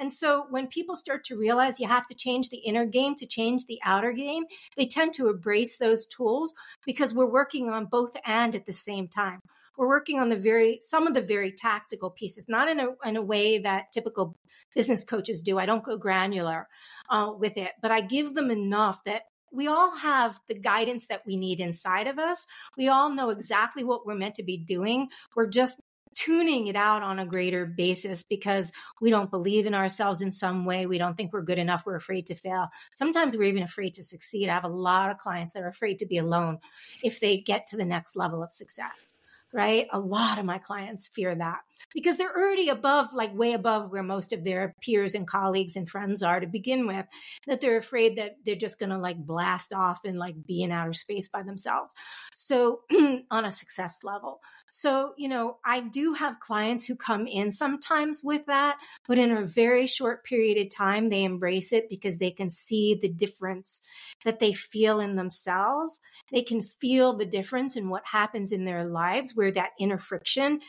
And so when people start to realize you have to change the inner game to change the outer game, they tend to embrace those tools because we're working on both and at the same time. We're working on the very some of the very tactical pieces, not in a in a way that typical business coaches do. I don't go granular uh, with it, but I give them enough that we all have the guidance that we need inside of us. We all know exactly what we're meant to be doing. We're just tuning it out on a greater basis because we don't believe in ourselves in some way. We don't think we're good enough. We're afraid to fail. Sometimes we're even afraid to succeed. I have a lot of clients that are afraid to be alone if they get to the next level of success right? A lot of my clients fear that because they're already above, like way above where most of their peers and colleagues and friends are to begin with, that they're afraid that they're just going to like blast off and like be in outer space by themselves. So, on a success level. So, you know, I do have clients who come in sometimes with that, but in a very short period of time, they embrace it because they can see the difference that they feel in themselves. They can feel the difference in what happens in their lives where that inner friction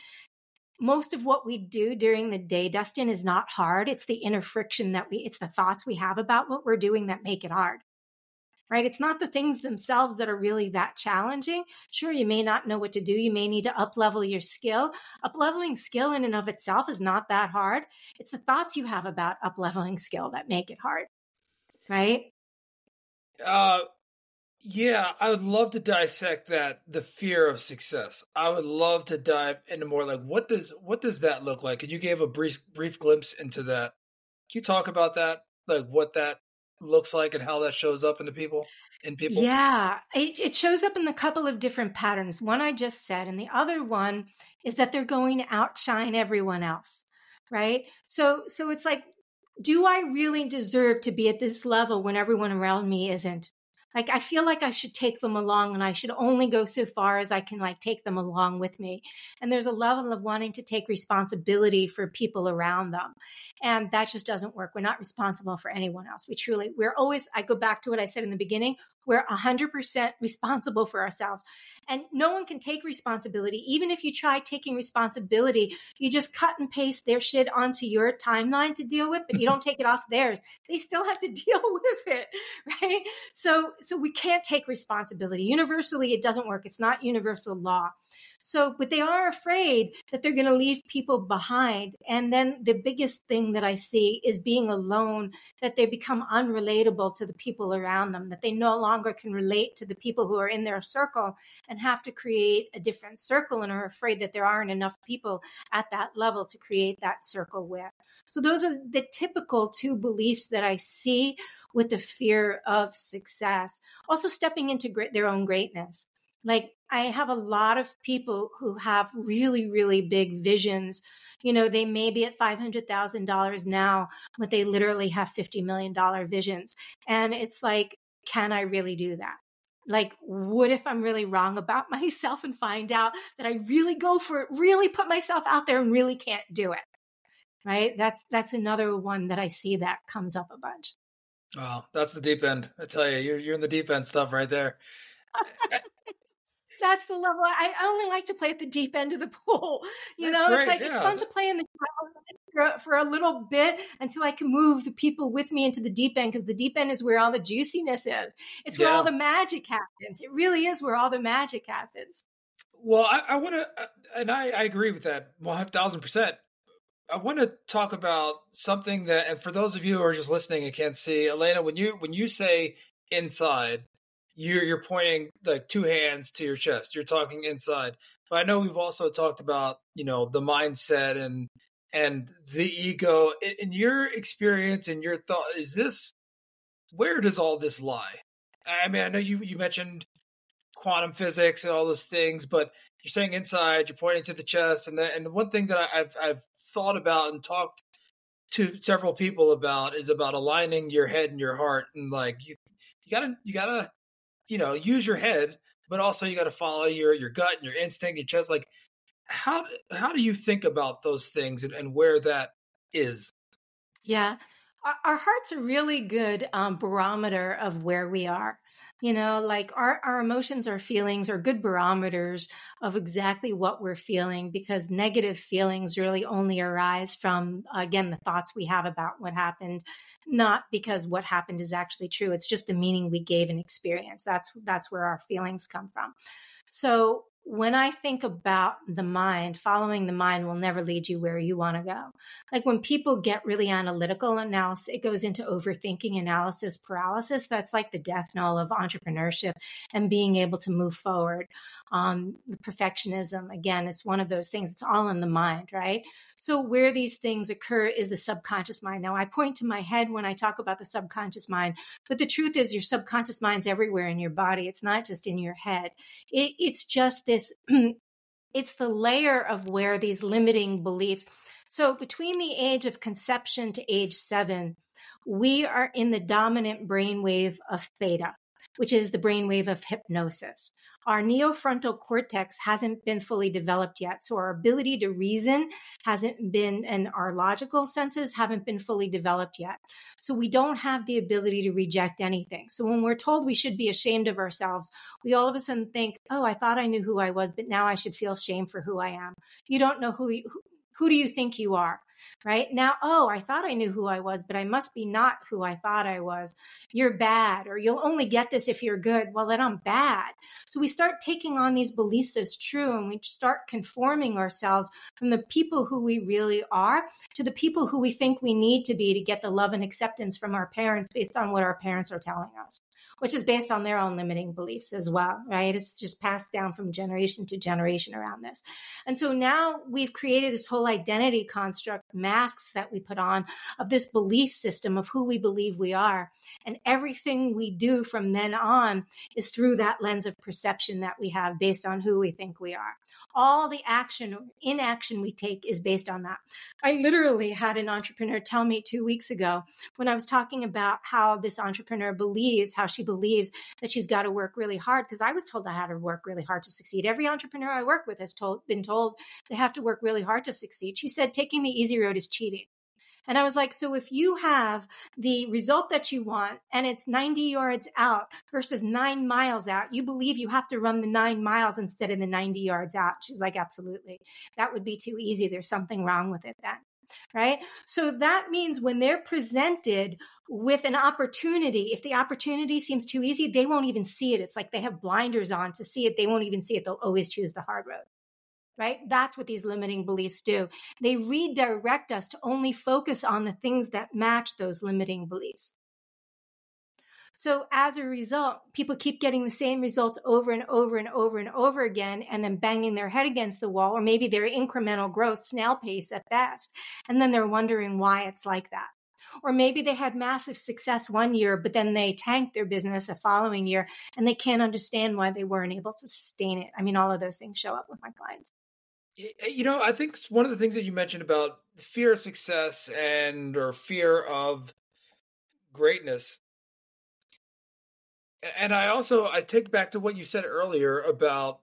most of what we do during the day, Dustin, is not hard. It's the inner friction that we, it's the thoughts we have about what we're doing that make it hard. Right? It's not the things themselves that are really that challenging. Sure, you may not know what to do. You may need to up level your skill. Up leveling skill in and of itself is not that hard. It's the thoughts you have about up leveling skill that make it hard. Right?
Uh, yeah, I would love to dissect that the fear of success. I would love to dive into more like what does what does that look like? And you gave a brief brief glimpse into that. Can you talk about that? Like what that looks like and how that shows up into people in people?
Yeah, it, it shows up in a couple of different patterns. One I just said, and the other one is that they're going to outshine everyone else. Right. So so it's like do I really deserve to be at this level when everyone around me isn't? Like i feel like i should take them along and i should only go so far as i can like take them along with me. And there's a level of wanting to take responsibility for people around them. And that just doesn't work. We're not responsible for anyone else. We truly we're always i go back to what i said in the beginning we're 100% responsible for ourselves. And no one can take responsibility. Even if you try taking responsibility you just cut and paste their shit onto your timeline to deal with but you don't take it off theirs. They still have to deal with it right? So so we can't take responsibility. Universally it doesn't work. It's not universal law So, but they are afraid that they're going to leave people behind. And then the biggest thing that I see is being alone, that they become unrelatable to the people around them, that they no longer can relate to the people who are in their circle and have to create a different circle and are afraid that there aren't enough people at that level to create that circle with. So, those are the typical two beliefs that I see with the fear of success. Also, stepping into their own greatness. Like I have a lot of people who have really, really big visions. You know, they may be at $500,000 now, but they literally have $50 million visions. And it's like, can I really do that? Like, what if I'm really wrong about myself and find out that I really go for it, really put myself out there and really can't do it? Right. That's, that's another one that I see that comes up a bunch.
Wow. That's the deep end. I tell you, you're, you're in the deep end stuff right there.
that's the level. I, only like to play at the deep end of the pool. You that's know, great, it's like yeah. it's fun to play in the for, for a little bit until I can move the people with me into the deep end because the deep end is where all the juiciness is. It's where yeah. all the magic happens. It really is where all the magic happens.
Well, I, I want to, uh, and I, I agree with that one thousand percent. I want to talk about something that, and for those of you who are just listening and can't see, Alaina, when you when you say inside, you're you're pointing like two hands to your chest. You're talking inside. But I know we've also talked about you know the mindset and and the ego. In, in your experience and your thought, is this where does all this lie? I mean, I know you you mentioned quantum physics and all those things, but you're saying inside. You're pointing to the chest, and the, and one thing that I, I've I've thought about and talked to several people about is about aligning your head and your heart and like you you gotta you gotta you know, use your head, but also you got to follow your your gut and your instinct, your chest. Like, how how do you think about those things and, and where that is?
Yeah, our, heart's a really good um, barometer of where we are. You know, like our, our emotions, our feelings are good barometers of exactly what we're feeling because negative feelings really only arise from, again, the thoughts we have about what happened, not because what happened is actually true. It's just the meaning we gave an experience. That's, that's where our feelings come from. So when I think about the mind, following the mind will never lead you where you want to go. Like when people get really analytical analysis, it goes into overthinking analysis paralysis. That's like the death knell of entrepreneurship and being able to move forward. Um, the perfectionism, again, it's one of those things. It's all in the mind, right? So where these things occur is the subconscious mind. Now I point to my head when I talk about the subconscious mind, but the truth is your subconscious mind's everywhere in your body. It's not just in your head. It, it's just this, it's the layer of where these limiting beliefs. So between the age of conception to age seven, we are in the dominant brainwave of theta which is the brainwave of hypnosis. Our neofrontal cortex hasn't been fully developed yet. So our ability to reason hasn't been, and our logical senses haven't been fully developed yet. So we don't have the ability to reject anything. So when we're told we should be ashamed of ourselves, we all of a sudden think, oh, I thought I knew who I was, but now I should feel shame for who I am. You don't know who, you, who, who do you think you are? Right? Now, oh, I thought I knew who I was, but I must be not who I thought I was. You're bad, or you'll only get this if you're good. Well, then I'm bad. So we start taking on these beliefs as true and we start conforming ourselves from the people who we really are to the people who we think we need to be to get the love and acceptance from our parents based on what our parents are telling us which is based on their own limiting beliefs as well, right? It's just passed down from generation to generation around this. And so now we've created this whole identity construct, masks that we put on of this belief system of who we believe we are. And everything we do from then on is through that lens of perception that we have based on who we think we are. All the action, inaction we take is based on that. I literally had an entrepreneur tell me two weeks ago when I was talking about how this entrepreneur believes, how she believes that she's got to work really hard. Because I was told I had to work really hard to succeed. Every entrepreneur I work with has told, been told they have to work really hard to succeed. She said taking the easy road is cheating. And I was like, so if you have the result that you want and it's 90 yards out versus nine miles out, you believe you have to run the nine miles instead of the 90 yards out. She's like, absolutely. That would be too easy. There's something wrong with it then. Right. So that means when they're presented with an opportunity, if the opportunity seems too easy, they won't even see it. It's like they have blinders on to see it. They won't even see it. They'll always choose the hard road. Right? That's what these limiting beliefs do. They redirect us to only focus on the things that match those limiting beliefs. So as a result, people keep getting the same results over and over and over and over again, and then banging their head against the wall, or maybe their incremental growth, snail pace at best. And then they're wondering why it's like that. Or maybe they had massive success one year, but then they tanked their business the following year and they can't understand why they weren't able to sustain it. I mean, all of those things show up with my clients.
You know, I think one of the things that you mentioned about fear of success and or fear of greatness. And I also I take back to what you said earlier about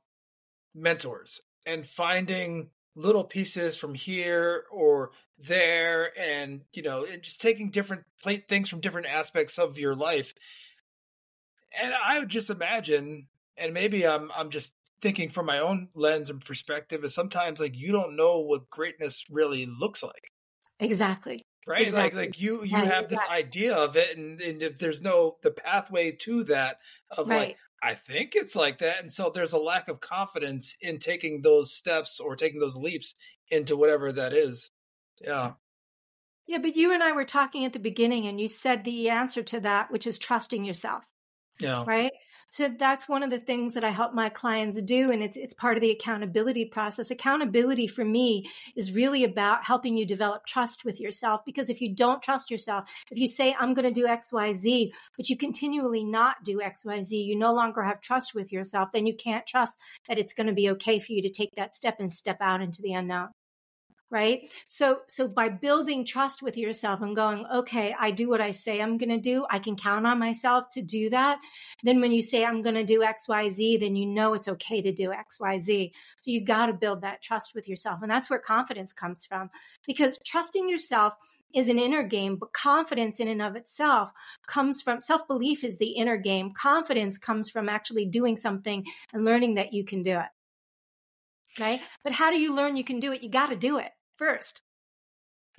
mentors and finding little pieces from here or there and you know and just taking different things from different aspects of your life and i would just imagine and maybe i'm i'm just thinking from my own lens and perspective is sometimes like you don't know what greatness really looks like.
Exactly.
Right? Exactly. Like like you you have this idea of it and, and if there's no the pathway to that of right. like I think it's like that. And so there's a lack of confidence in taking those steps or taking those leaps into whatever that is. Yeah.
Yeah, but you and I were talking at the beginning and you said the answer to that, which is trusting yourself.
Yeah.
Right. So that's one of the things that I help my clients do. And it's, it's part of the accountability process. Accountability for me is really about helping you develop trust with yourself. Because if you don't trust yourself, if you say, I'm going to do X, Y, Z, but you continually not do X, Y, Z, you no longer have trust with yourself, then you can't trust that it's going to be okay for you to take that step and step out into the unknown right? So so by building trust with yourself and going okay i do what i say i'm going to do i can count on myself to do that then when you say i'm going to do xyz then you know it's okay to do xyz so you got to build that trust with yourself and that's where confidence comes from because trusting yourself is an inner game but confidence in and of itself comes from self-belief is the inner game. Confidence comes from actually doing something and learning that you can do it right but how do you learn you can do it you got to do it first.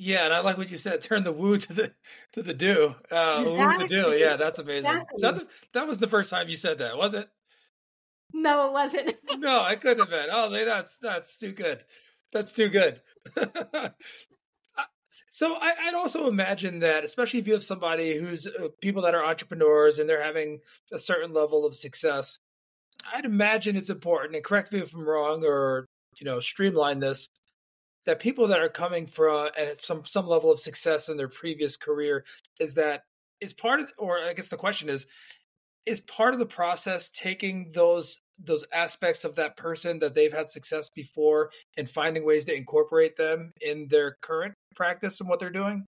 Yeah, and I like what you said. Turn the woo to the to the do. Uh, exactly. Woo to do. Yeah, that's amazing. Exactly. That, the, that was the first time you said that, was it?
No, it wasn't.
no, I couldn't have been. Oh, that's that's too good. That's too good. so I, would also imagine that, especially if you have somebody who's uh, people that are entrepreneurs and they're having a certain level of success, I'd imagine it's important. And correct me if I'm wrong, or you know, streamline this that people that are coming from at some some level of success in their previous career is that is part of or I guess the question is is part of the process taking those those aspects of that person that they've had success before and finding ways to incorporate them in their current practice and what they're doing?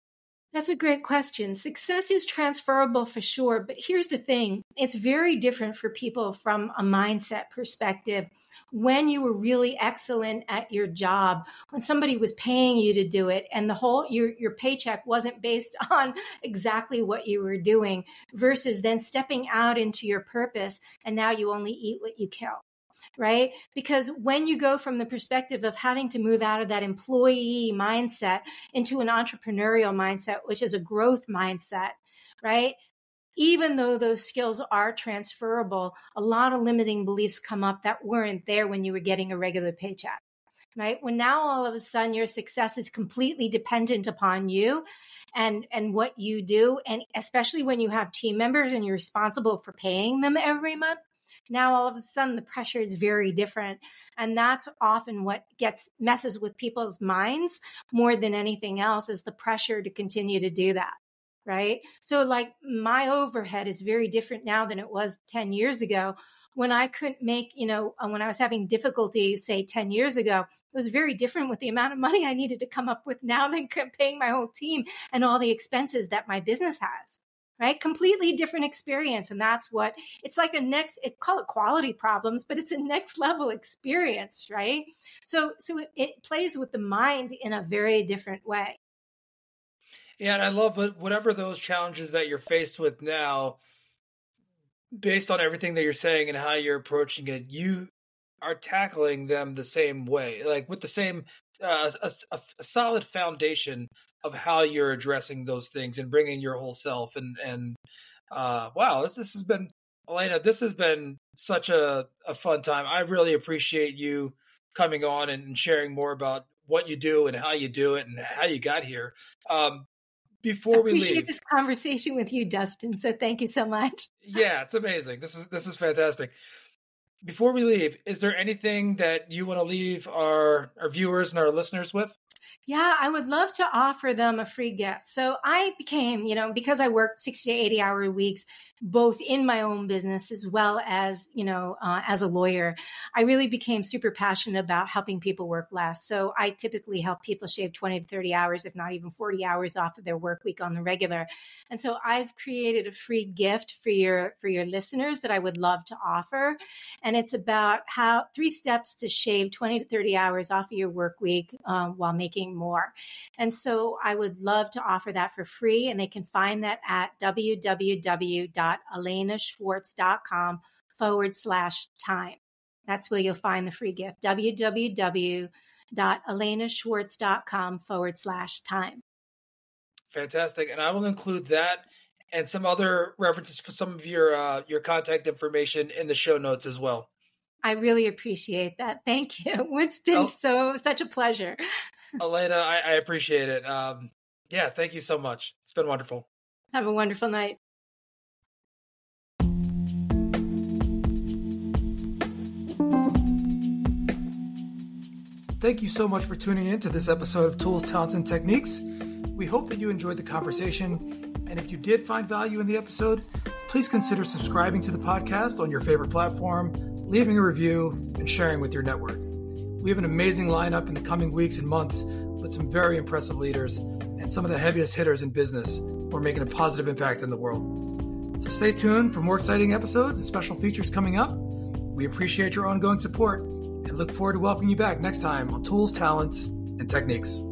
That's a great question. Success is transferable for sure, but here's the thing. It's very different for people from a mindset perspective. When you were really excellent at your job, when somebody was paying you to do it and the whole your your paycheck wasn't based on exactly what you were doing versus then stepping out into your purpose and now you only eat what you kill right? Because when you go from the perspective of having to move out of that employee mindset into an entrepreneurial mindset, which is a growth mindset, right? even though those skills are transferable, a lot of limiting beliefs come up that weren't there when you were getting a regular paycheck. Right. When now all of a sudden your success is completely dependent upon you and and what you do and especially when you have team members and you're responsible for paying them every month now all of a sudden the pressure is very different and that's often what gets messes with people's minds more than anything else is the pressure to continue to do that right? So, like, my overhead is very different now than it was 10 years ago. When I couldn't make, you know, uh, when I was having difficulty, say 10 years ago, it was very different with the amount of money I needed to come up with now than paying my whole team and all the expenses that my business has right? Completely different experience and that's what it's like a next it call it quality problems but it's a next level experience right? So so it, it plays with the mind in a very different way.
Yeah, and I love whatever those challenges that you're faced with now, based on everything that you're saying and how you're approaching it, you are tackling them the same way, like with the same uh, a, a, a, solid foundation of how you're addressing those things and bringing your whole self. And and uh, wow, this this has been Alaina. This has been such a a fun time. I really appreciate you coming on and sharing more about what you do and how you do it and how you got here. Um, before we
appreciate
leave,
this conversation with you, Dustin. So thank you so much.
Yeah, it's amazing. This is this is fantastic. Before we leave, is there anything that you want to leave our our viewers and our listeners with?
Yeah, I would love to offer them a free gift. So I became, you know, because I worked 60 to 80 hour weeks, both in my own business as well as, you know, uh, as a lawyer, I really became super passionate about helping people work less. So I typically help people shave 20 to 30 hours, if not even 40 hours off of their work week on the regular. And so I've created a free gift for your, for your listeners that I would love to offer. And it's about how three steps to shave 20 to 30 hours off of your work week um, while making more. And so I would love to offer that for free. And they can find that at www.alainaschwartz.com forward slash time. That's where you'll find the free gift. www.alainaschwartz.com forward slash time.
Fantastic. And I will include that and some other references for some of your uh, your contact information in the show notes as well.
I really appreciate that. Thank you. It's been oh, so such a pleasure.
Alaina, I, I appreciate it. Um, yeah, thank you so much. It's been wonderful.
Have a wonderful night.
Thank you so much for tuning in to this episode of Tools, Talents, and Techniques. We hope that you enjoyed the conversation. And if you did find value in the episode, please consider subscribing to the podcast on your favorite platform, leaving a review, and sharing with your network. We have an amazing lineup in the coming weeks and months with some very impressive leaders and some of the heaviest hitters in business who are making a positive impact in the world. So stay tuned for more exciting episodes and special features coming up. We appreciate your ongoing support and look forward to welcoming you back next time on Tools, Talents, and Techniques.